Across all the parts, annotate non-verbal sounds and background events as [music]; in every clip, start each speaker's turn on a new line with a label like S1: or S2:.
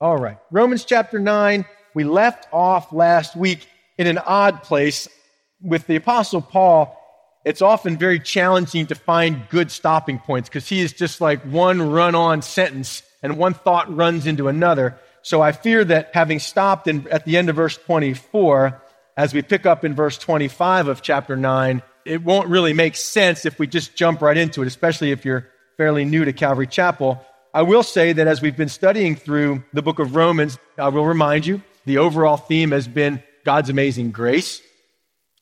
S1: All right. Romans chapter 9. We left off last week in an odd place with the apostle Paul. It's often very challenging to find good stopping points because he is just like one run on sentence and one thought runs into another. So I fear that having stopped in, at the end of verse 24, as we pick up in verse 25 of chapter 9, it won't really make sense if we just jump right into it, especially if you're fairly new to Calvary Chapel. I will say that as we've been studying through the book of Romans, I will remind you the overall theme has been God's amazing grace.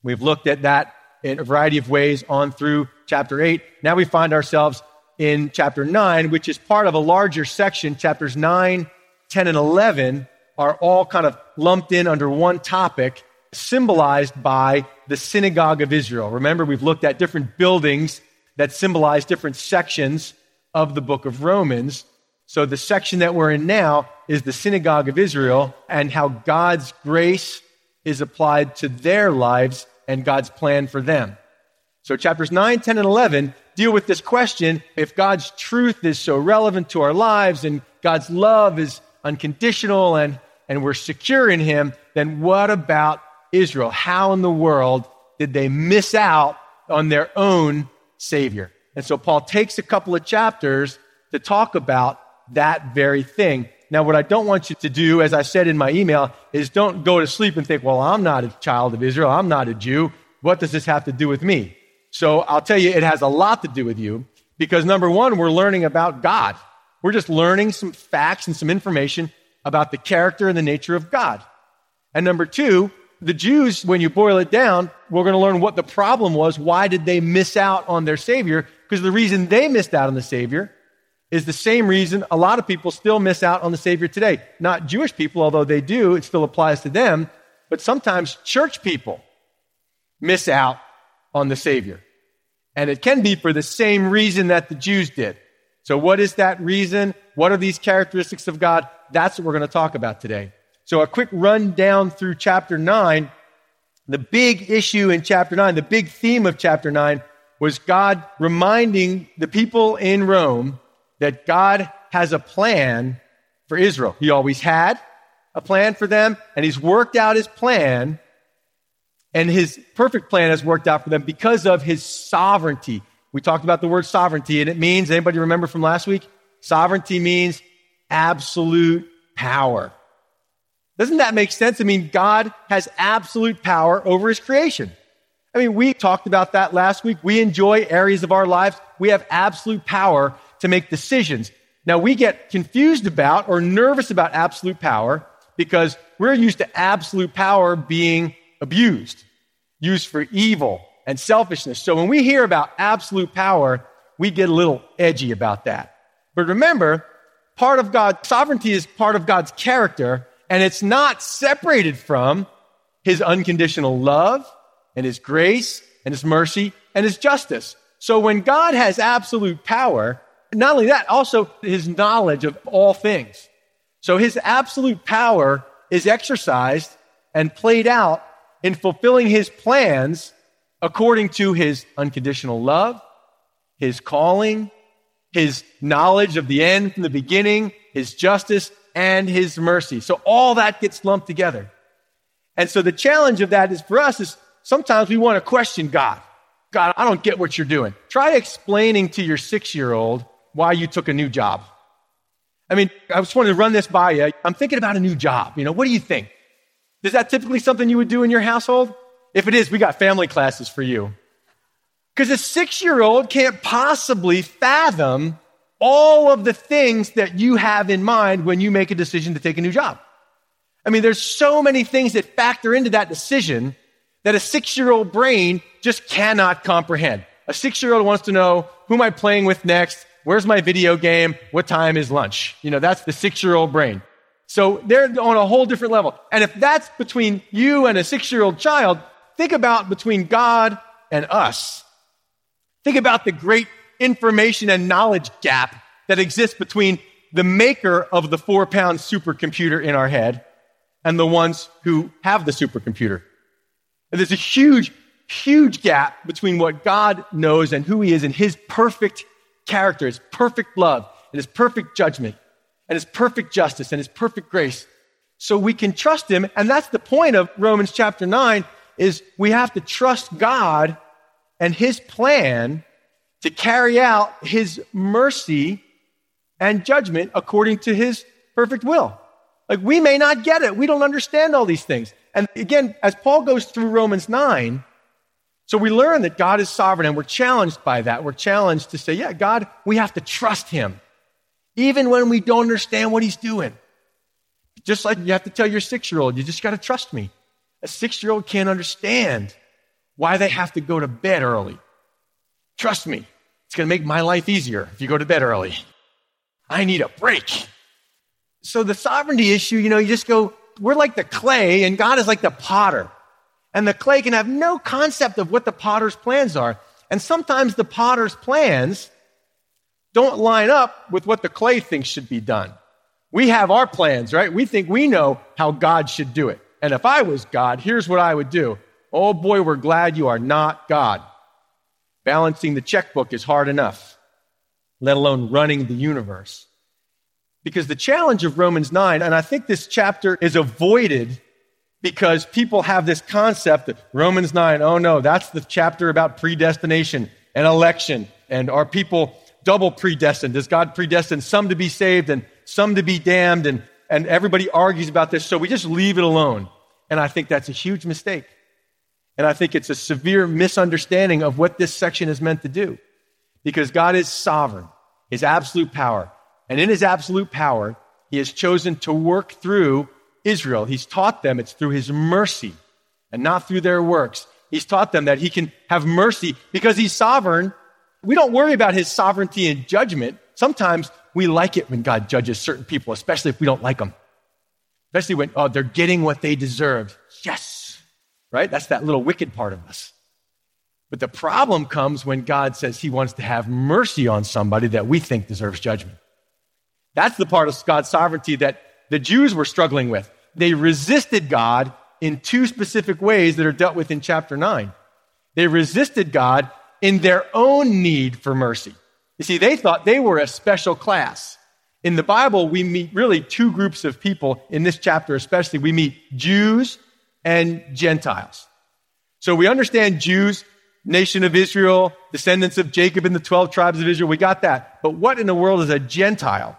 S1: We've looked at that in a variety of ways on through chapter 8. Now we find ourselves in chapter 9, which is part of a larger section. Chapters 9, 10, and 11 are all kind of lumped in under one topic, symbolized by the synagogue of Israel. Remember, we've looked at different buildings that symbolize different sections of the book of Romans. So the section that we're in now is the synagogue of Israel and how God's grace is applied to their lives and God's plan for them. So chapters 9, 10, and 11 deal with this question. If God's truth is so relevant to our lives and God's love is unconditional and, and we're secure in Him, then what about Israel? How in the world did they miss out on their own Savior? And so Paul takes a couple of chapters to talk about that very thing. Now, what I don't want you to do, as I said in my email, is don't go to sleep and think, well, I'm not a child of Israel. I'm not a Jew. What does this have to do with me? So I'll tell you, it has a lot to do with you because number one, we're learning about God. We're just learning some facts and some information about the character and the nature of God. And number two, the Jews, when you boil it down, we're going to learn what the problem was. Why did they miss out on their Savior? Because the reason they missed out on the Savior is the same reason a lot of people still miss out on the Savior today. Not Jewish people, although they do, it still applies to them, but sometimes church people miss out on the Savior. And it can be for the same reason that the Jews did. So, what is that reason? What are these characteristics of God? That's what we're going to talk about today. So, a quick run down through chapter 9. The big issue in chapter 9, the big theme of chapter 9 was God reminding the people in Rome that God has a plan for Israel. He always had a plan for them, and He's worked out His plan, and His perfect plan has worked out for them because of His sovereignty. We talked about the word sovereignty, and it means, anybody remember from last week? Sovereignty means absolute power. Doesn't that make sense? I mean, God has absolute power over his creation. I mean, we talked about that last week. We enjoy areas of our lives. We have absolute power to make decisions. Now, we get confused about or nervous about absolute power because we're used to absolute power being abused, used for evil and selfishness. So when we hear about absolute power, we get a little edgy about that. But remember, part of God's sovereignty is part of God's character and it's not separated from his unconditional love and his grace and his mercy and his justice. So when God has absolute power, not only that, also his knowledge of all things. So his absolute power is exercised and played out in fulfilling his plans according to his unconditional love, his calling, his knowledge of the end from the beginning, his justice, and his mercy. So all that gets lumped together. And so the challenge of that is for us is sometimes we want to question God. God, I don't get what you're doing. Try explaining to your six year old why you took a new job. I mean, I just wanted to run this by you. I'm thinking about a new job. You know, what do you think? Is that typically something you would do in your household? If it is, we got family classes for you. Because a six year old can't possibly fathom all of the things that you have in mind when you make a decision to take a new job. I mean, there's so many things that factor into that decision that a six year old brain just cannot comprehend. A six year old wants to know who am I playing with next? Where's my video game? What time is lunch? You know, that's the six year old brain. So they're on a whole different level. And if that's between you and a six year old child, think about between God and us. Think about the great information and knowledge gap that exists between the maker of the four pound supercomputer in our head and the ones who have the supercomputer. And there's a huge, huge gap between what God knows and who He is and His perfect character, His perfect love, and His perfect judgment. and his perfect justice and his perfect grace. So we can trust him. And that's the point of Romans chapter 9 is we have to trust God and his plan to carry out his mercy and judgment according to his perfect will. Like we may not get it. We don't understand all these things. And again, as Paul goes through Romans 9, so we learn that God is sovereign and we're challenged by that. We're challenged to say, yeah, God, we have to trust him. Even when we don't understand what he's doing. Just like you have to tell your six year old, you just got to trust me. A six year old can't understand why they have to go to bed early. Trust me, it's going to make my life easier if you go to bed early. I need a break. So the sovereignty issue, you know, you just go, we're like the clay and God is like the potter. And the clay can have no concept of what the potter's plans are. And sometimes the potter's plans don't line up with what the clay thinks should be done. We have our plans, right? We think we know how God should do it. And if I was God, here's what I would do. Oh boy, we're glad you are not God. Balancing the checkbook is hard enough, let alone running the universe. Because the challenge of Romans 9, and I think this chapter is avoided because people have this concept that Romans 9, oh no, that's the chapter about predestination and election. And are people double predestined? Does God predestine some to be saved and some to be damned? And, and everybody argues about this, so we just leave it alone. And I think that's a huge mistake. And I think it's a severe misunderstanding of what this section is meant to do. Because God is sovereign, His absolute power. And in his absolute power, he has chosen to work through Israel. He's taught them it's through his mercy and not through their works. He's taught them that he can have mercy because he's sovereign. We don't worry about his sovereignty and judgment. Sometimes we like it when God judges certain people, especially if we don't like them. Especially when, oh, they're getting what they deserved. Yes. Right? That's that little wicked part of us. But the problem comes when God says he wants to have mercy on somebody that we think deserves judgment. That's the part of God's sovereignty that the Jews were struggling with. They resisted God in two specific ways that are dealt with in chapter 9. They resisted God in their own need for mercy. You see, they thought they were a special class. In the Bible, we meet really two groups of people in this chapter, especially. We meet Jews and Gentiles. So we understand Jews, nation of Israel, descendants of Jacob and the 12 tribes of Israel. We got that. But what in the world is a Gentile?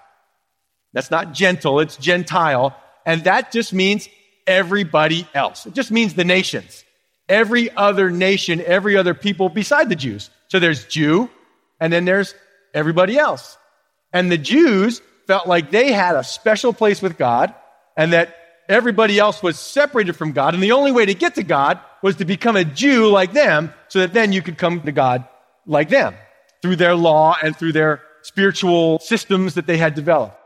S1: That's not gentle, it's Gentile. And that just means everybody else. It just means the nations. Every other nation, every other people beside the Jews. So there's Jew, and then there's everybody else. And the Jews felt like they had a special place with God, and that everybody else was separated from God. And the only way to get to God was to become a Jew like them, so that then you could come to God like them through their law and through their spiritual systems that they had developed.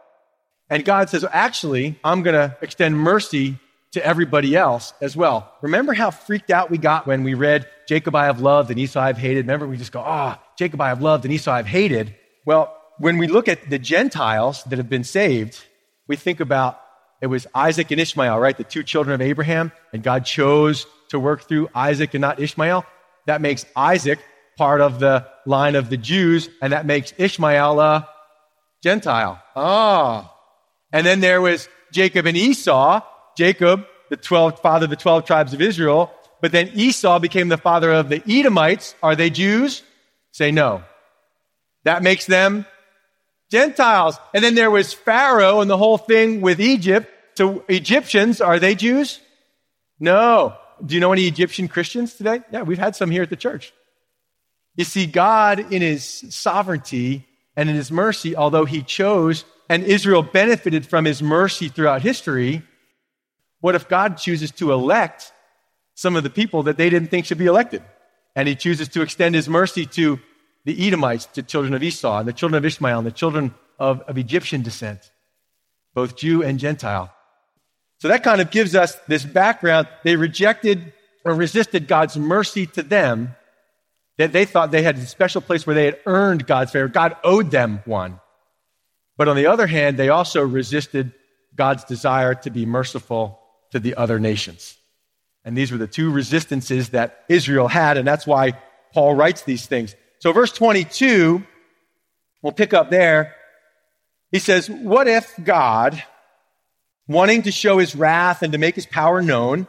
S1: And God says, actually, I'm going to extend mercy to everybody else as well. Remember how freaked out we got when we read Jacob I have loved and Esau I've hated? Remember we just go, ah, oh, Jacob I have loved and Esau I've hated. Well, when we look at the Gentiles that have been saved, we think about it was Isaac and Ishmael, right? The two children of Abraham, and God chose to work through Isaac and not Ishmael. That makes Isaac part of the line of the Jews, and that makes Ishmael a Gentile. Ah, and then there was Jacob and Esau. Jacob, the 12, father of the 12 tribes of Israel. But then Esau became the father of the Edomites. Are they Jews? Say no. That makes them Gentiles. And then there was Pharaoh and the whole thing with Egypt. So Egyptians, are they Jews? No. Do you know any Egyptian Christians today? Yeah, we've had some here at the church. You see, God in his sovereignty and in his mercy, although he chose and Israel benefited from his mercy throughout history, what if God chooses to elect some of the people that they didn't think should be elected? And he chooses to extend his mercy to the Edomites, to children of Esau, and the children of Ishmael, and the children of, of Egyptian descent, both Jew and Gentile. So that kind of gives us this background. They rejected or resisted God's mercy to them, that they thought they had a special place where they had earned God's favor. God owed them one. But on the other hand, they also resisted God's desire to be merciful to the other nations. And these were the two resistances that Israel had, and that's why Paul writes these things. So, verse 22, we'll pick up there. He says, What if God, wanting to show his wrath and to make his power known,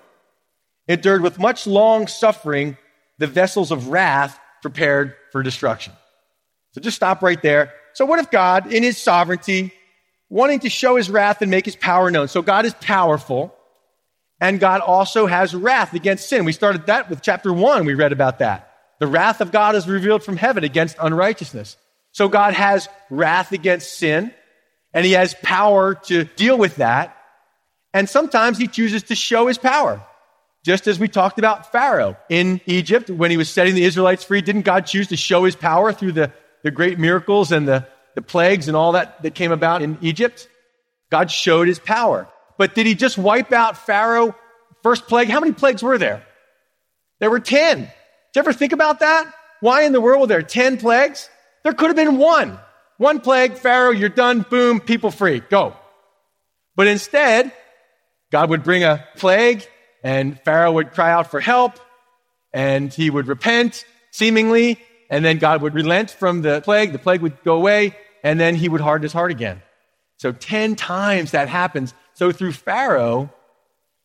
S1: endured with much long suffering the vessels of wrath prepared for destruction? So just stop right there. So, what if God, in his sovereignty, wanting to show his wrath and make his power known? So, God is powerful, and God also has wrath against sin. We started that with chapter one. We read about that. The wrath of God is revealed from heaven against unrighteousness. So, God has wrath against sin, and he has power to deal with that. And sometimes he chooses to show his power. Just as we talked about Pharaoh in Egypt when he was setting the Israelites free, didn't God choose to show his power through the the great miracles and the, the plagues and all that that came about in Egypt, God showed his power. But did he just wipe out Pharaoh? First plague, how many plagues were there? There were 10. Did you ever think about that? Why in the world were there 10 plagues? There could have been one. One plague, Pharaoh, you're done, boom, people free, go. But instead, God would bring a plague and Pharaoh would cry out for help and he would repent, seemingly, and then God would relent from the plague, the plague would go away, and then he would harden his heart again. So 10 times that happens. So through Pharaoh,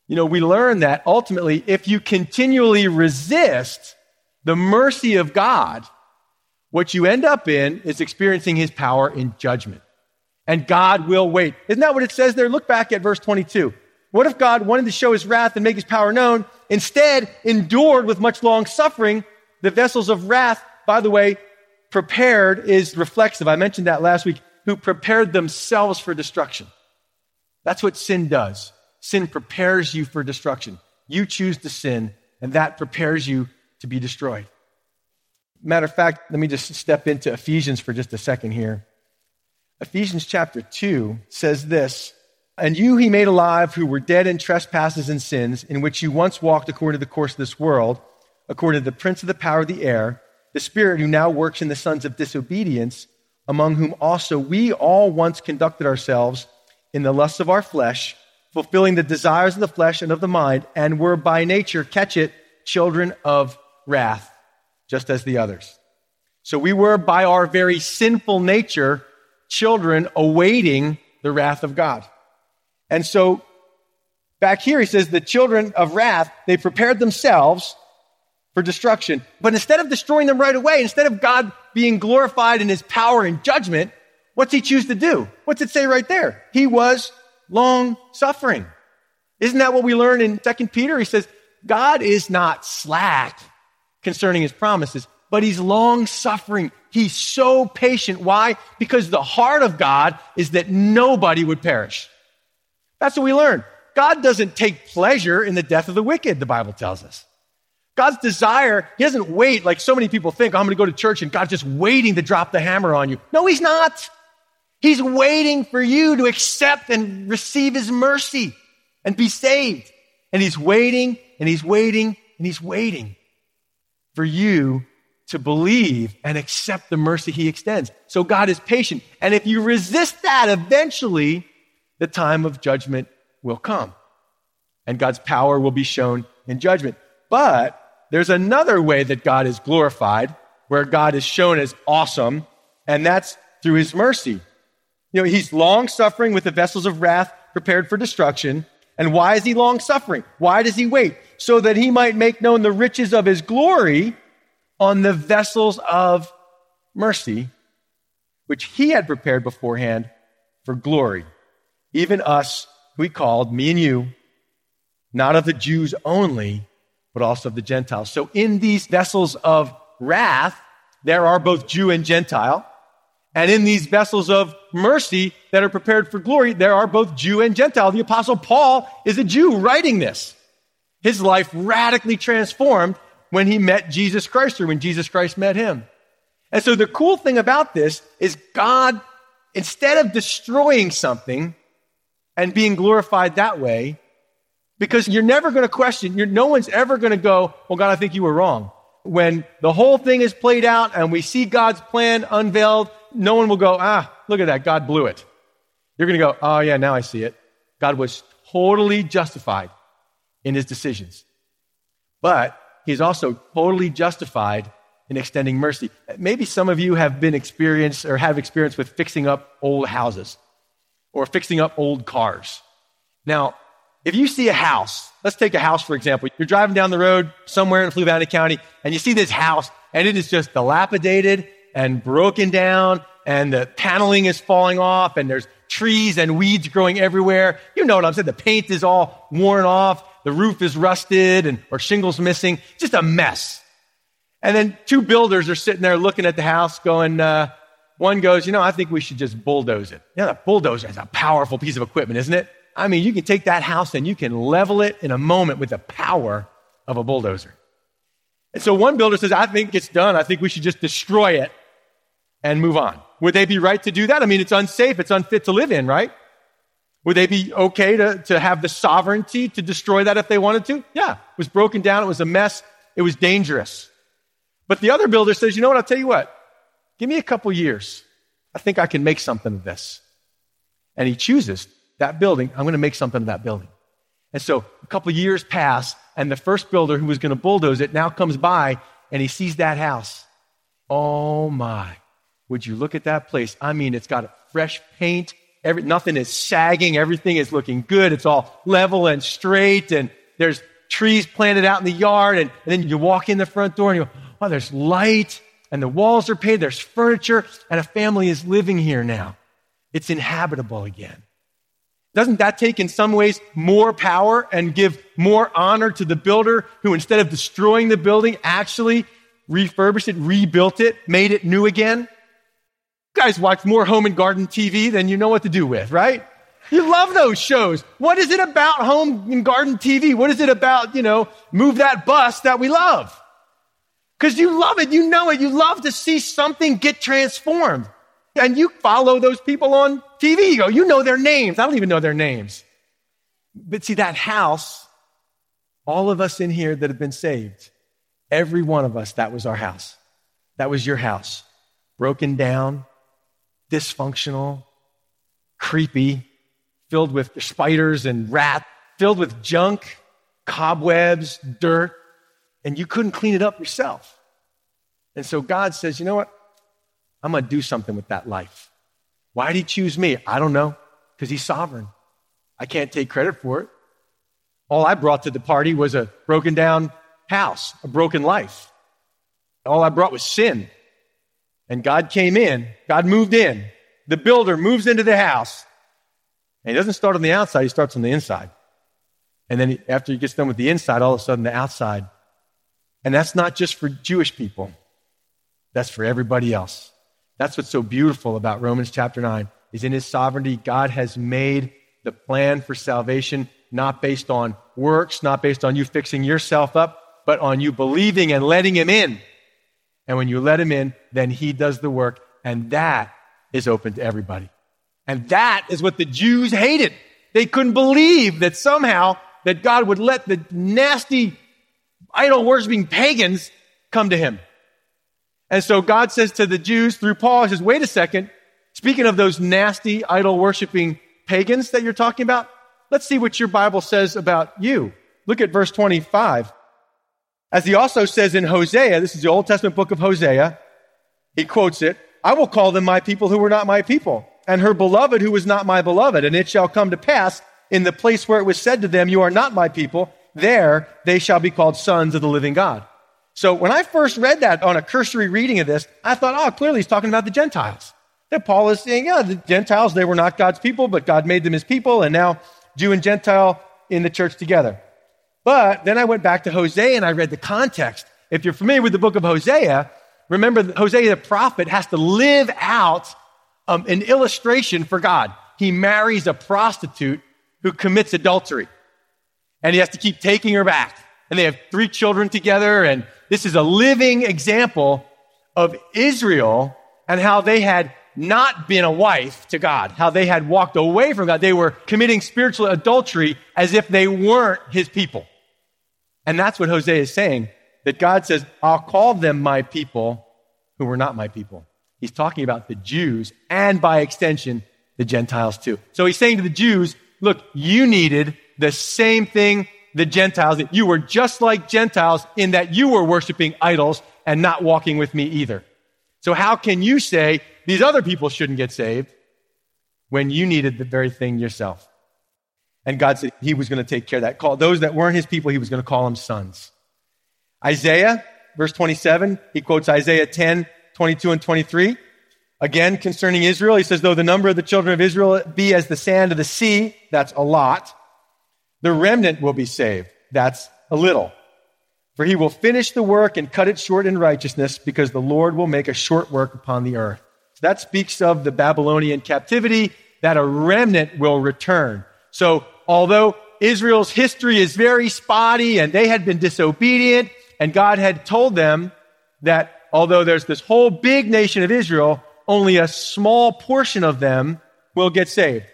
S1: you know, we learn that ultimately, if you continually resist the mercy of God, what you end up in is experiencing his power in judgment. And God will wait. Isn't that what it says there? Look back at verse 22. What if God wanted to show his wrath and make his power known, instead endured with much long suffering the vessels of wrath by the way, prepared is reflexive. I mentioned that last week. Who prepared themselves for destruction. That's what sin does. Sin prepares you for destruction. You choose to sin, and that prepares you to be destroyed. Matter of fact, let me just step into Ephesians for just a second here. Ephesians chapter 2 says this And you he made alive who were dead in trespasses and sins, in which you once walked according to the course of this world, according to the prince of the power of the air the Spirit who now works in the sons of disobedience, among whom also we all once conducted ourselves in the lusts of our flesh, fulfilling the desires of the flesh and of the mind, and were by nature, catch it, children of wrath, just as the others. So we were by our very sinful nature children awaiting the wrath of God. And so back here he says the children of wrath, they prepared themselves for destruction. But instead of destroying them right away, instead of God being glorified in his power and judgment, what's he choose to do? What's it say right there? He was long suffering. Isn't that what we learn in 2 Peter? He says, God is not slack concerning his promises, but he's long suffering. He's so patient. Why? Because the heart of God is that nobody would perish. That's what we learn. God doesn't take pleasure in the death of the wicked, the Bible tells us. God's desire, He doesn't wait like so many people think, oh, I'm going to go to church and God's just waiting to drop the hammer on you. No, He's not. He's waiting for you to accept and receive His mercy and be saved. And He's waiting and He's waiting and He's waiting for you to believe and accept the mercy He extends. So God is patient. And if you resist that, eventually the time of judgment will come. And God's power will be shown in judgment. But there's another way that God is glorified, where God is shown as awesome, and that's through his mercy. You know, he's long suffering with the vessels of wrath prepared for destruction. And why is he long suffering? Why does he wait? So that he might make known the riches of his glory on the vessels of mercy, which he had prepared beforehand for glory. Even us, we called, me and you, not of the Jews only, but also of the Gentiles. So in these vessels of wrath, there are both Jew and Gentile. And in these vessels of mercy that are prepared for glory, there are both Jew and Gentile. The apostle Paul is a Jew writing this. His life radically transformed when he met Jesus Christ or when Jesus Christ met him. And so the cool thing about this is God, instead of destroying something and being glorified that way, because you're never going to question, no one's ever going to go, well, God, I think you were wrong. When the whole thing is played out and we see God's plan unveiled, no one will go, ah, look at that, God blew it. You're going to go, oh, yeah, now I see it. God was totally justified in his decisions. But he's also totally justified in extending mercy. Maybe some of you have been experienced or have experience with fixing up old houses. or fixing up old cars. Now, if you see a house, let's take a house for example. You're driving down the road somewhere in Fluvanna County and you see this house and it is just dilapidated and broken down and the paneling is falling off and there's trees and weeds growing everywhere. You know what I'm saying? The paint is all worn off. The roof is rusted and, or shingles missing. Just a mess. And then two builders are sitting there looking at the house going, uh, one goes, you know, I think we should just bulldoze it. Yeah, the bulldozer is a powerful piece of equipment, isn't it? I mean, you can take that house and you can level it in a moment with the power of a bulldozer. And so one builder says, I think it's done. I think we should just destroy it and move on. Would they be right to do that? I mean, it's unsafe. It's unfit to live in, right? Would they be okay to, to have the sovereignty to destroy that if they wanted to? Yeah. It was broken down. It was a mess. It was dangerous. But the other builder says, you know what? I'll tell you what. Give me a couple years. I think I can make something of this. And he chooses that building. I'm going to make something of that building. And so a couple years pass, and the first builder who was going to bulldoze it now comes by and he sees that house. Oh my. Would you look at that place? I mean, it's got fresh paint. Every, nothing is sagging. Everything is looking good. It's all level and straight. And there's trees planted out in the yard. And, and then you walk in the front door and you go, oh, there's light and the walls are painted. There's furniture and a family is living here now. It's inhabitable again. Doesn't that take in some ways more power and give more honor to the builder who instead of destroying the building actually refurbished it, rebuilt it, made it new again? You guys watch more home and garden TV than you know what to do with, right? You love those shows. What is it about home and garden TV? What is it about, you know, move that bus that we love? Because you love it, you know it, you love to see something get transformed. And you follow those people on TV. You go, you know their names. I don't even know their names. But see, that house, all of us in here that have been saved, every one of us, that was our house. That was your house. Broken down, dysfunctional, creepy, filled with spiders and rats, filled with junk, cobwebs, dirt, and you couldn't clean it up yourself. And so God says, you know what? I'm going to do something with that life. Why did he choose me? I don't know, because he's sovereign. I can't take credit for it. All I brought to the party was a broken down house, a broken life. All I brought was sin. And God came in, God moved in. The builder moves into the house. And he doesn't start on the outside, he starts on the inside. And then after he gets done with the inside, all of a sudden the outside and that's not just for Jewish people, that's for everybody else. That's what's so beautiful about Romans chapter 9 is in his sovereignty God has made the plan for salvation not based on works, not based on you fixing yourself up, but on you believing and letting him in. And when you let him in, then he does the work and that is open to everybody. And that is what the Jews hated. They couldn't believe that somehow that God would let the nasty idol worshiping pagans come to him. And so God says to the Jews through Paul, he says, wait a second. Speaking of those nasty idol worshiping pagans that you're talking about, let's see what your Bible says about you. Look at verse 25. As he also says in Hosea, this is the Old Testament book of Hosea, he quotes it, I will call them my people who were not my people, and her beloved who was not my beloved. And it shall come to pass in the place where it was said to them, You are not my people, there they shall be called sons of the living God. So when I first read that on a cursory reading of this, I thought, oh, clearly he's talking about the Gentiles. That Paul is saying, yeah, the Gentiles, they were not God's people, but God made them his people, and now Jew and Gentile in the church together. But then I went back to Hosea and I read the context. If you're familiar with the book of Hosea, remember that Hosea the prophet has to live out um, an illustration for God. He marries a prostitute who commits adultery and he has to keep taking her back. And they have three children together. And this is a living example of Israel and how they had not been a wife to God, how they had walked away from God. They were committing spiritual adultery as if they weren't his people. And that's what Hosea is saying that God says, I'll call them my people who were not my people. He's talking about the Jews and by extension, the Gentiles too. So he's saying to the Jews, look, you needed the same thing the Gentiles that You were just like Gentiles in that you were worshiping idols and not walking with me either. So how can you say these other people shouldn't get saved? when you needed the very thing yourself. And God said he was going to take care of that. Call those that weren't his people, he was going to call them sons. Isaiah, verse 27, he quotes Isaiah 10, 22 and 23. Again, concerning Israel, he says, though the number of the children of Israel be as the sand of the sea, that's a lot. The remnant will be saved. That's a little. For he will finish the work and cut it short in righteousness, because the Lord will make a short work upon the earth. So that speaks of the Babylonian captivity, that a remnant will return. So although Israel's history is very spotty and they had been disobedient, and God had told them that although there's this whole big nation of Israel, only a small portion of them will get saved.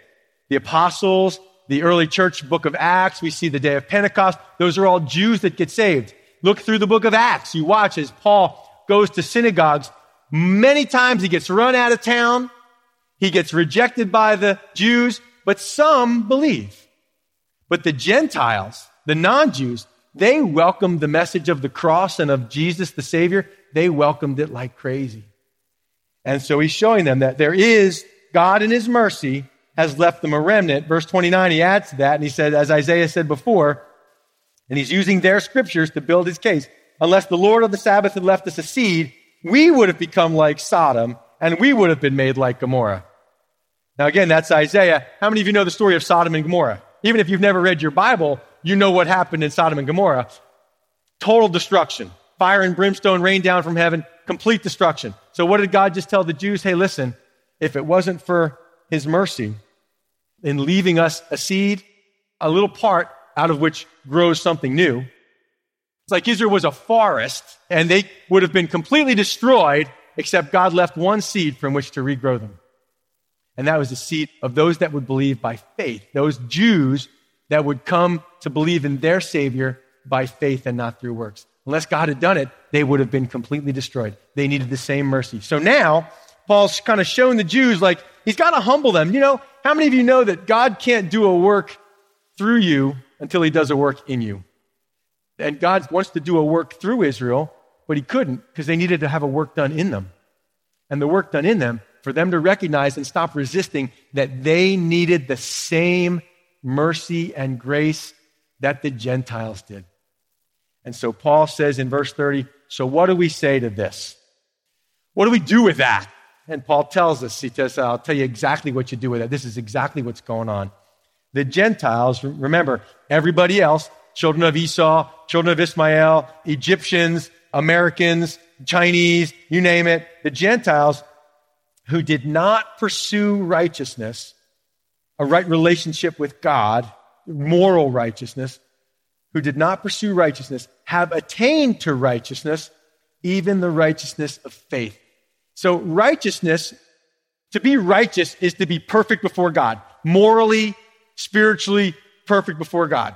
S1: The apostles, the early church book of Acts, we see the day of Pentecost. Those are all Jews that get saved. Look through the book of Acts. You watch as Paul goes to synagogues. Many times he gets run out of town. He gets rejected by the Jews, but some believe. But the Gentiles, the non-Jews, they welcomed the message of the cross and of Jesus the Savior. They welcomed it like crazy. And so he's showing them that there is God in his mercy has left them a remnant. Verse 29, he adds to that and he said, as Isaiah said before, and he's using their scriptures to build his case. Unless the Lord of the Sabbath had left us a seed, we would have become like Sodom and we would have been made like Gomorrah. Now, again, that's Isaiah. How many of you know the story of Sodom and Gomorrah? Even if you've never read your Bible, you know what happened in Sodom and Gomorrah. Total destruction. Fire and brimstone rained down from heaven, complete destruction. So, what did God just tell the Jews? Hey, listen, if it wasn't for his mercy in leaving us a seed, a little part out of which grows something new. It's like Israel was a forest and they would have been completely destroyed except God left one seed from which to regrow them. And that was the seed of those that would believe by faith, those Jews that would come to believe in their Savior by faith and not through works. Unless God had done it, they would have been completely destroyed. They needed the same mercy. So now, Paul's kind of showing the Jews, like, he's got to humble them. You know, how many of you know that God can't do a work through you until he does a work in you. And God wants to do a work through Israel, but he couldn't because they needed to have a work done in them. And the work done in them, for them to recognize and stop resisting that they needed the same mercy and grace that the Gentiles did. And so Paul says in verse 30, so what do we say to this? What do we do with that? And Paul tells us, he says, I'll tell you exactly what you do with it. This is exactly what's going on. The Gentiles, remember, everybody else, children of Esau, children of Ishmael, Egyptians, Americans, Chinese, you name it, the Gentiles who did not pursue righteousness, a right relationship with God, moral righteousness, who did not pursue righteousness, have attained to righteousness, even the righteousness of faith. So righteousness, to be righteous is to be perfect before God, morally, spiritually perfect before God.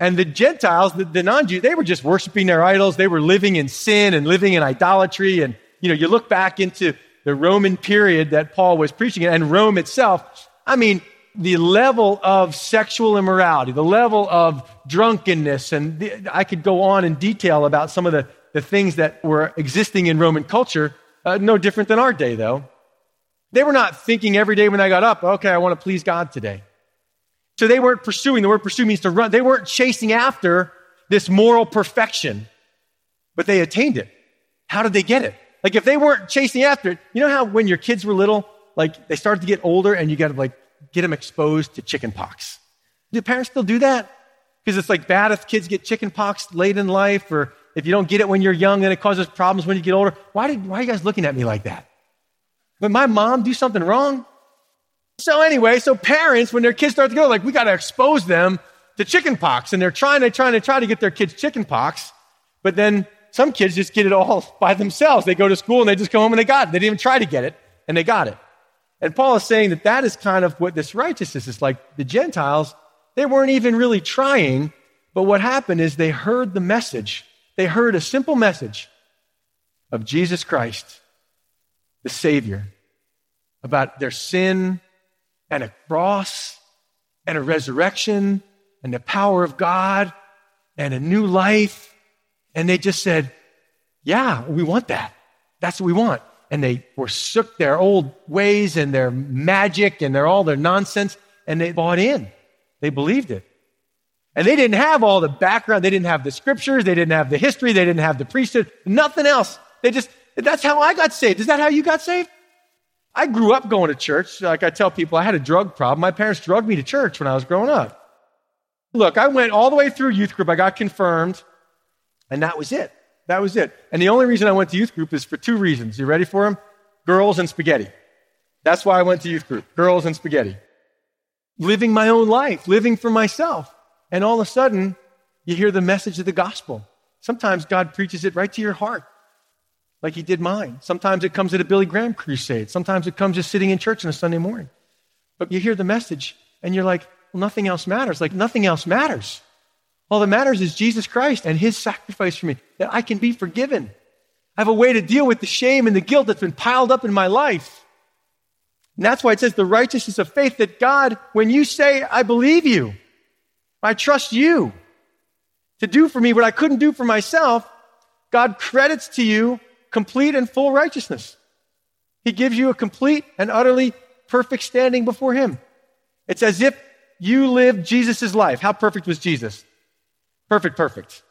S1: And the Gentiles, the, the non-Jews, they were just worshiping their idols. They were living in sin and living in idolatry. And, you know, you look back into the Roman period that Paul was preaching in, and Rome itself. I mean, the level of sexual immorality, the level of drunkenness, and the, I could go on in detail about some of the, the things that were existing in Roman culture, uh, no different than our day, though. They were not thinking every day when they got up, okay, I want to please God today. So they weren't pursuing. The word pursue means to run. They weren't chasing after this moral perfection, but they attained it. How did they get it? Like if they weren't chasing after it, you know how when your kids were little, like they started to get older and you got to like get them exposed to chicken pox. Do parents still do that? Because it's like bad if kids get chicken pox late in life or if you don't get it when you're young, then it causes problems when you get older. Why, did, why are you guys looking at me like that? But my mom do something wrong? So anyway, so parents, when their kids start to go, like, we got to expose them to chicken pox. And they're trying to, trying to try to get their kids chicken pox. But then some kids just get it all [laughs] by themselves. They go to school and they just come home and they got it. They didn't even try to get it and they got it. And Paul is saying that that is kind of what this righteousness is like. The Gentiles, they weren't even really trying. But what happened is they heard the message. They heard a simple message of Jesus Christ, the Savior, about their sin and a cross and a resurrection and the power of God and a new life. And they just said, Yeah, we want that. That's what we want. and they forsook their old ways and their magic and their all their nonsense and they bought in. They believed it. And they didn't have all the background. They didn't have the scriptures. They didn't have the history. They didn't have the priesthood. Nothing else. They just, that's how I got saved. Is that how you got saved? I grew up going to church. Like I tell people, I had a drug problem. My parents drugged me to church when I was growing up. Look, I went all the way through youth group. I got confirmed, and that was it. That was it. And the only reason I went to youth group is for two reasons. You ready for them? Girls and spaghetti. That's why I went to youth group. Girls and spaghetti. Living my own life, living for myself. And all of a sudden, you hear the message of the gospel. Sometimes God preaches it right to your heart, like he did mine. Sometimes it comes at a Billy Graham crusade. Sometimes it comes just sitting in church on a Sunday morning. But you hear the message, and you're like, well, nothing else matters. Like, nothing else matters. All that matters is Jesus Christ and his sacrifice for me, that I can be forgiven. I have a way to deal with the shame and the guilt that's been piled up in my life. And that's why it says the righteousness of faith that God, when you say, I believe you, I trust you to do for me what I couldn't do for myself, God credits to you complete and full righteousness. He gives you a complete and utterly perfect standing before Him. It's as if you lived Jesus' life. How perfect was Jesus? Perfect, perfect.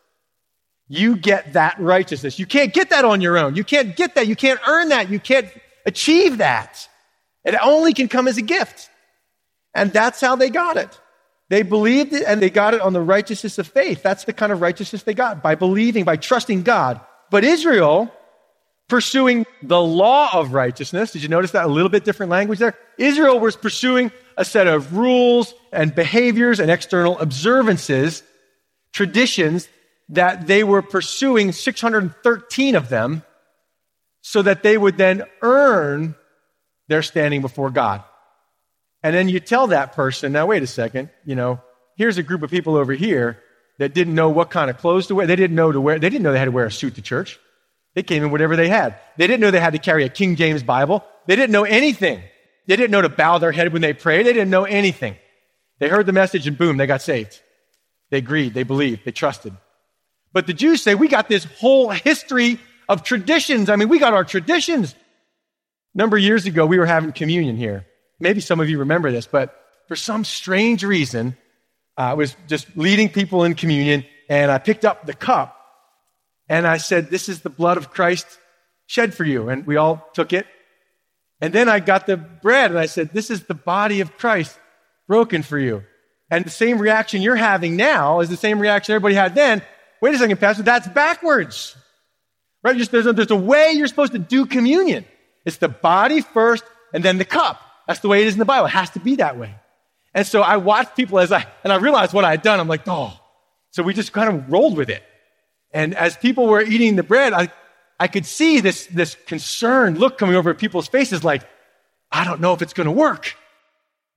S1: You get that righteousness. You can't get that on your own. You can't get that. You can't earn that. You can't achieve that. It only can come as a gift. And that's how they got it. They believed it and they got it on the righteousness of faith. That's the kind of righteousness they got by believing, by trusting God. But Israel, pursuing the law of righteousness, did you notice that a little bit different language there? Israel was pursuing a set of rules and behaviors and external observances, traditions that they were pursuing 613 of them so that they would then earn their standing before God. And then you tell that person, now wait a second, you know, here's a group of people over here that didn't know what kind of clothes to wear. They didn't know to wear, they didn't know they had to wear a suit to church. They came in whatever they had. They didn't know they had to carry a King James Bible. They didn't know anything. They didn't know to bow their head when they prayed. They didn't know anything. They heard the message and boom, they got saved. They agreed, they believed, they trusted. But the Jews say, we got this whole history of traditions. I mean, we got our traditions. A number of years ago, we were having communion here. Maybe some of you remember this, but for some strange reason, uh, I was just leading people in communion, and I picked up the cup, and I said, This is the blood of Christ shed for you. And we all took it. And then I got the bread, and I said, This is the body of Christ broken for you. And the same reaction you're having now is the same reaction everybody had then. Wait a second, Pastor, that's backwards. Right? There's, a, there's a way you're supposed to do communion. It's the body first and then the cup. That's the way it is in the Bible. It has to be that way. And so I watched people as I, and I realized what I had done. I'm like, oh. So we just kind of rolled with it. And as people were eating the bread, I, I could see this, this concerned look coming over people's faces like, I don't know if it's going to work.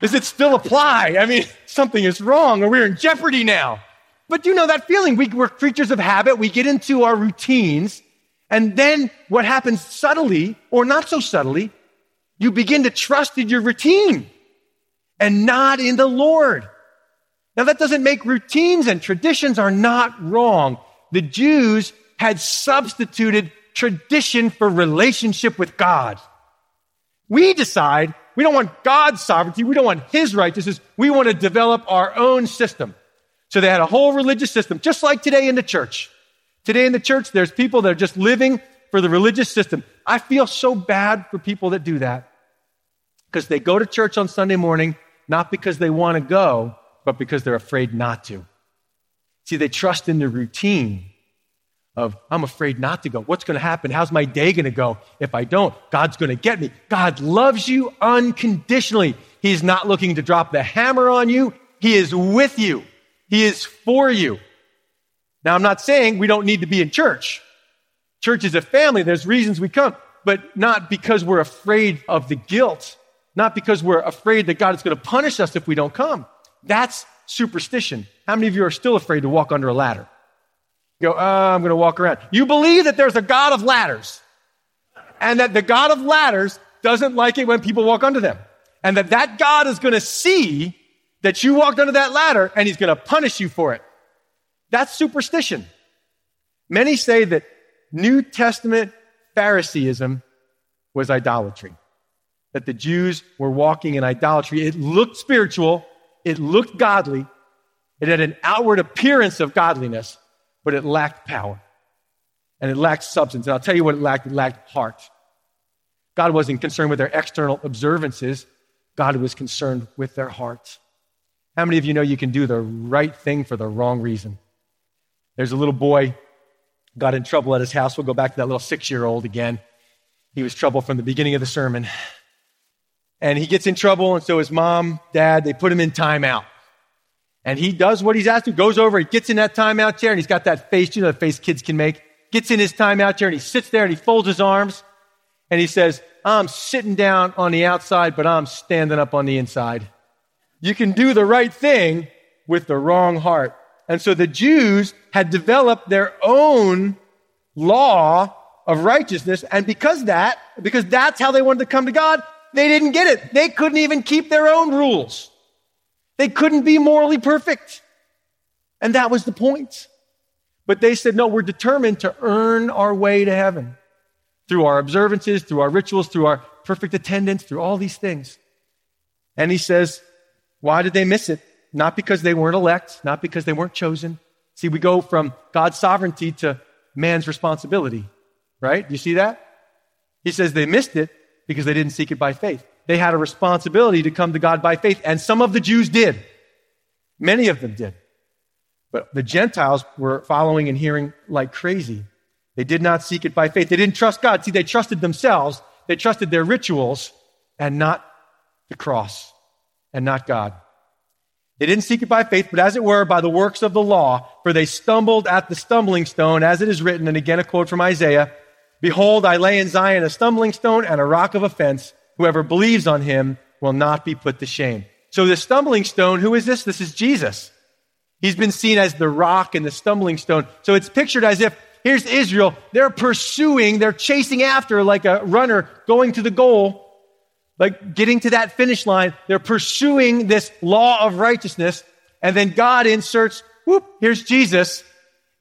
S1: Does it still apply? I mean, [laughs] something is wrong or we're in jeopardy now. But you know that feeling. We, we're creatures of habit. We get into our routines. And then what happens subtly or not so subtly, you begin to trust in your routine and not in the Lord. Now that doesn't make routines and traditions are not wrong. The Jews had substituted tradition for relationship with God. We decide we don't want God's sovereignty. We don't want His righteousness. We want to develop our own system. So they had a whole religious system, just like today in the church. Today in the church, there's people that are just living for the religious system. I feel so bad for people that do that because they go to church on Sunday morning, not because they want to go, but because they're afraid not to. See, they trust in the routine of, I'm afraid not to go. What's going to happen? How's my day going to go if I don't? God's going to get me. God loves you unconditionally. He's not looking to drop the hammer on you. He is with you. He is for you. Now, I'm not saying we don't need to be in church. Church is a family. There's reasons we come, but not because we're afraid of the guilt, not because we're afraid that God is going to punish us if we don't come. That's superstition. How many of you are still afraid to walk under a ladder? go, oh, I'm going to walk around. You believe that there's a God of ladders and that the God of ladders doesn't like it when people walk under them and that that God is going to see that you walked under that ladder and he's going to punish you for it. That's superstition. Many say that New Testament Phariseeism was idolatry. That the Jews were walking in idolatry. It looked spiritual, it looked godly, it had an outward appearance of godliness, but it lacked power and it lacked substance. And I'll tell you what it lacked it lacked heart. God wasn't concerned with their external observances, God was concerned with their hearts. How many of you know you can do the right thing for the wrong reason? There's a little boy got in trouble at his house. We'll go back to that little six year old again. He was trouble from the beginning of the sermon. And he gets in trouble, and so his mom, dad, they put him in timeout. And he does what he's asked to, goes over, he gets in that timeout chair, and he's got that face, you know, the face kids can make. Gets in his timeout chair, and he sits there, and he folds his arms, and he says, I'm sitting down on the outside, but I'm standing up on the inside. You can do the right thing with the wrong heart. And so the Jews had developed their own law of righteousness. And because that, because that's how they wanted to come to God, they didn't get it. They couldn't even keep their own rules. They couldn't be morally perfect. And that was the point. But they said, no, we're determined to earn our way to heaven through our observances, through our rituals, through our perfect attendance, through all these things. And he says, why did they miss it? Not because they weren't elect, not because they weren't chosen. See, we go from God's sovereignty to man's responsibility, right? Do you see that? He says they missed it because they didn't seek it by faith. They had a responsibility to come to God by faith, and some of the Jews did. Many of them did. But the Gentiles were following and hearing like crazy. They did not seek it by faith. They didn't trust God. See, they trusted themselves. They trusted their rituals and not the cross and not God. They didn't seek it by faith, but as it were, by the works of the law, for they stumbled at the stumbling stone, as it is written, and again a quote from Isaiah Behold, I lay in Zion a stumbling stone and a rock of offense. Whoever believes on him will not be put to shame. So the stumbling stone, who is this? This is Jesus. He's been seen as the rock and the stumbling stone. So it's pictured as if here's Israel. They're pursuing, they're chasing after like a runner going to the goal like getting to that finish line. They're pursuing this law of righteousness. And then God inserts, whoop, here's Jesus.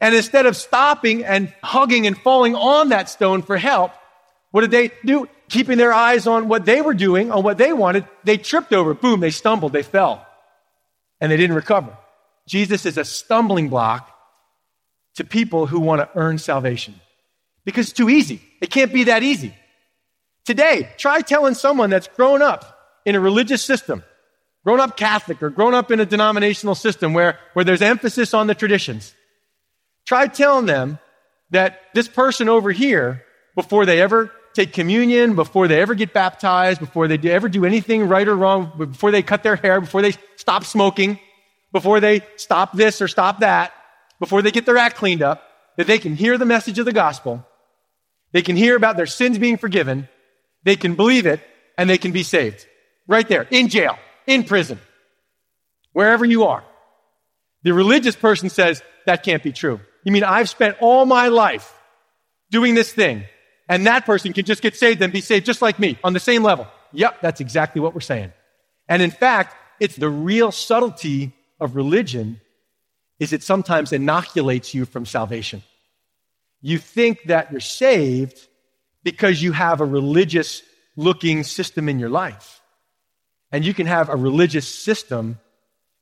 S1: And instead of stopping and hugging and falling on that stone for help, what did they do? Keeping their eyes on what they were doing, on what they wanted, they tripped over. Boom, they stumbled, they fell. And they didn't recover. Jesus is a stumbling block to people who want to earn salvation because it's too easy. It can't be that easy. Today, try telling someone that's grown up in a religious system, grown up Catholic or grown up in a denominational system where, where there's emphasis on the traditions. Try telling them that this person over here, before they ever take communion, before they ever get baptized, before they ever do anything right or wrong, before they cut their hair, before they stop smoking, before they stop this or stop that, before they get their act cleaned up, that they can hear the message of the gospel, they can hear about their sins being forgiven, they can believe it and they can be saved. Right there, in jail, in prison, wherever you are. The religious person says, that can't be true. You mean I've spent all my life doing this thing, and that person can just get saved and be saved just like me on the same level? Yep, that's exactly what we're saying. And in fact, it's the real subtlety of religion is it sometimes inoculates you from salvation. You think that you're saved because you have a religious looking system in your life. And you can have a religious system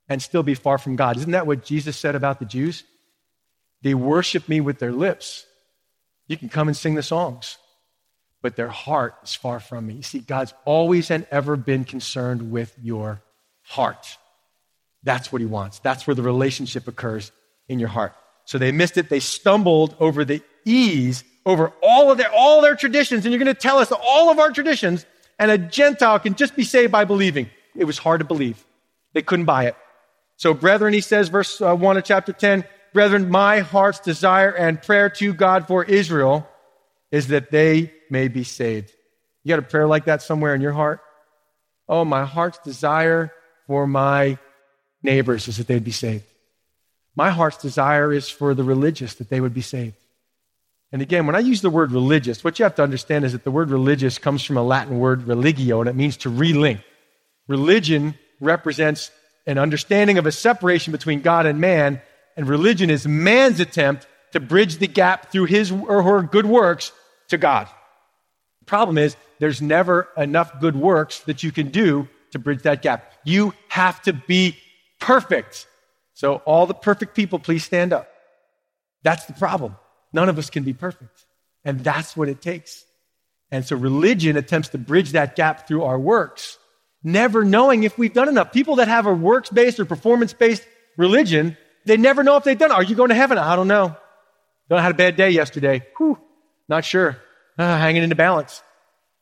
S1: and still be far from God. Isn't that what Jesus said about the Jews? They worship me with their lips. You can come and sing the songs, but their heart is far from me. You see, God's always and ever been concerned with your heart. That's what he wants. That's where the relationship occurs in your heart. So they missed it. They stumbled over the ease over all of their, all their traditions, and you're going to tell us all of our traditions, and a Gentile can just be saved by believing. It was hard to believe. They couldn't buy it. So, brethren, he says, verse uh, 1 of chapter 10, brethren, my heart's desire and prayer to God for Israel is that they may be saved. You got a prayer like that somewhere in your heart? Oh, my heart's desire for my neighbors is that they'd be saved. My heart's desire is for the religious that they would be saved. And again, when I use the word religious, what you have to understand is that the word religious comes from a Latin word religio, and it means to relink. Religion represents an understanding of a separation between God and man, and religion is man's attempt to bridge the gap through his or her good works to God. The problem is, there's never enough good works that you can do to bridge that gap. You have to be perfect. So, all the perfect people, please stand up. That's the problem. None of us can be perfect. And that's what it takes. And so, religion attempts to bridge that gap through our works, never knowing if we've done enough. People that have a works based or performance based religion, they never know if they've done it. Are you going to heaven? I don't know. Don't had a bad day yesterday. Whew, not sure. Uh, hanging in the balance.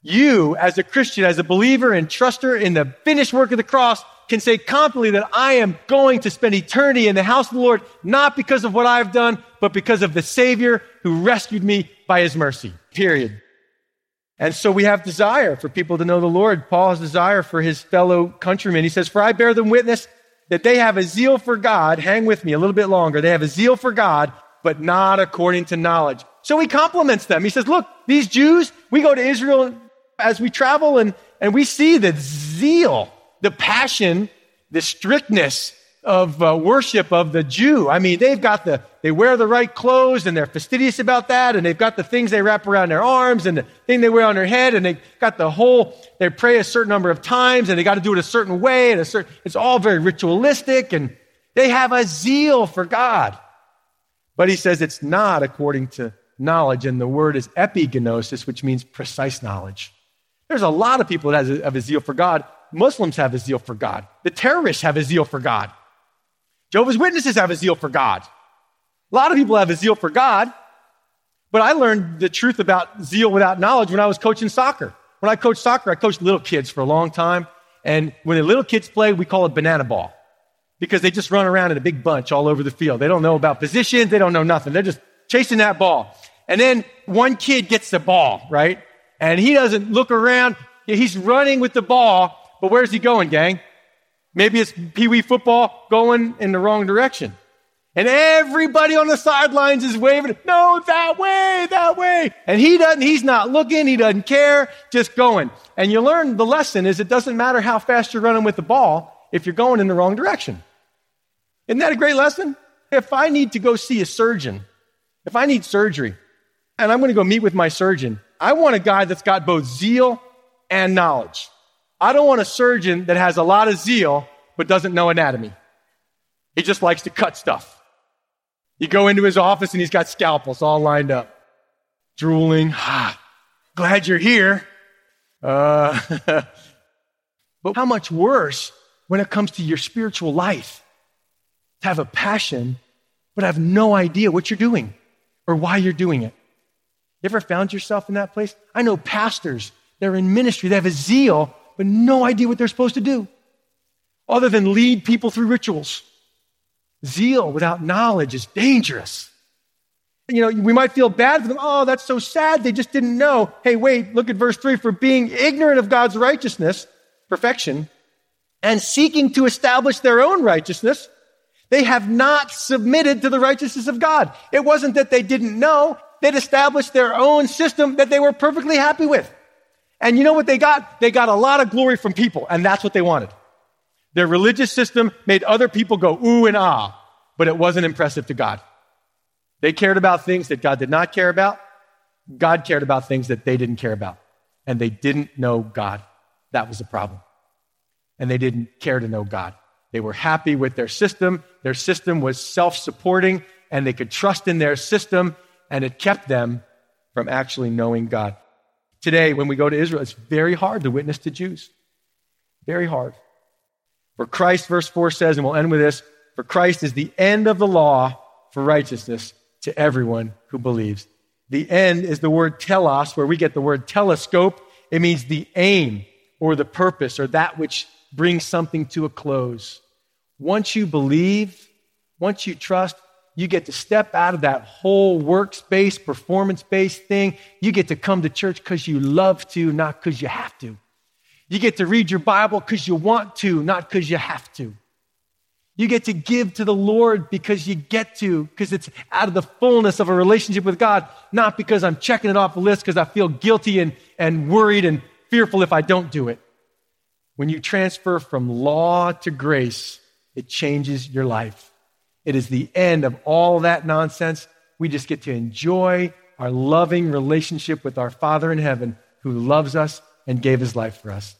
S1: You, as a Christian, as a believer and truster in the finished work of the cross, can say confidently that I am going to spend eternity in the house of the Lord, not because of what I've done, but because of the Savior who rescued me by his mercy. Period. And so we have desire for people to know the Lord. Paul has desire for his fellow countrymen. He says, For I bear them witness that they have a zeal for God. Hang with me a little bit longer. They have a zeal for God, but not according to knowledge. So he compliments them. He says, Look, these Jews, we go to Israel as we travel and, and we see the zeal the passion, the strictness of uh, worship of the Jew. I mean, they've got the, they wear the right clothes and they're fastidious about that. And they've got the things they wrap around their arms and the thing they wear on their head. And they got the whole, they pray a certain number of times and they got to do it a certain way. And a certain, it's all very ritualistic and they have a zeal for God. But he says it's not according to knowledge. And the word is epignosis, which means precise knowledge. There's a lot of people that have a zeal for God, Muslims have a zeal for God. The terrorists have a zeal for God. Jehovah's Witnesses have a zeal for God. A lot of people have a zeal for God, but I learned the truth about zeal without knowledge when I was coaching soccer. When I coached soccer, I coached little kids for a long time. And when the little kids play, we call it banana ball because they just run around in a big bunch all over the field. They don't know about positions. They don't know nothing. They're just chasing that ball. And then one kid gets the ball, right? And he doesn't look around. He's running with the ball but where's he going, gang? Maybe it's Pee Wee football going in the wrong direction. And everybody on the sidelines is waving, no, that way, that way. And he doesn't, he's not looking, he doesn't care, just going. And you learn the lesson is it doesn't matter how fast you're running with the ball if you're going in the wrong direction. Isn't that a great lesson? If I need to go see a surgeon, if I need surgery, and I'm going to go meet with my surgeon, I want a guy that's got both zeal and knowledge. I don't want a surgeon that has a lot of zeal but doesn't know anatomy. He just likes to cut stuff. You go into his office and he's got scalpels all lined up, drooling. Ah, glad you're here. Uh, [laughs] but how much worse when it comes to your spiritual life to have a passion but have no idea what you're doing or why you're doing it. You ever found yourself in that place? I know pastors, they're in ministry, they have a zeal, but no idea what they're supposed to do other than lead people through rituals. Zeal without knowledge is dangerous. You know, we might feel bad for them. Oh, that's so sad. They just didn't know. Hey, wait, look at verse 3 for being ignorant of God's righteousness, perfection, and seeking to establish their own righteousness, they have not submitted to the righteousness of God. It wasn't that they didn't know, they'd established their own system that they were perfectly happy with. And you know what they got? They got a lot of glory from people, and that's what they wanted. Their religious system made other people go ooh and ah, but it wasn't impressive to God. They cared about things that God did not care about. God cared about things that they didn't care about. And they didn't know God. That was the problem. And they didn't care to know God. They were happy with their system. Their system was self supporting, and they could trust in their system, and it kept them from actually knowing God. Today, when we go to Israel, it's very hard to witness to Jews. Very hard. For Christ, verse 4 says, and we'll end with this For Christ is the end of the law for righteousness to everyone who believes. The end is the word telos, where we get the word telescope. It means the aim or the purpose or that which brings something to a close. Once you believe, once you trust, you get to step out of that whole workspace, performance based thing. You get to come to church because you love to, not because you have to. You get to read your Bible because you want to, not because you have to. You get to give to the Lord because you get to, because it's out of the fullness of a relationship with God, not because I'm checking it off the list because I feel guilty and, and worried and fearful if I don't do it. When you transfer from law to grace, it changes your life. It is the end of all that nonsense. We just get to enjoy our loving relationship with our Father in heaven who loves us and gave his life for us.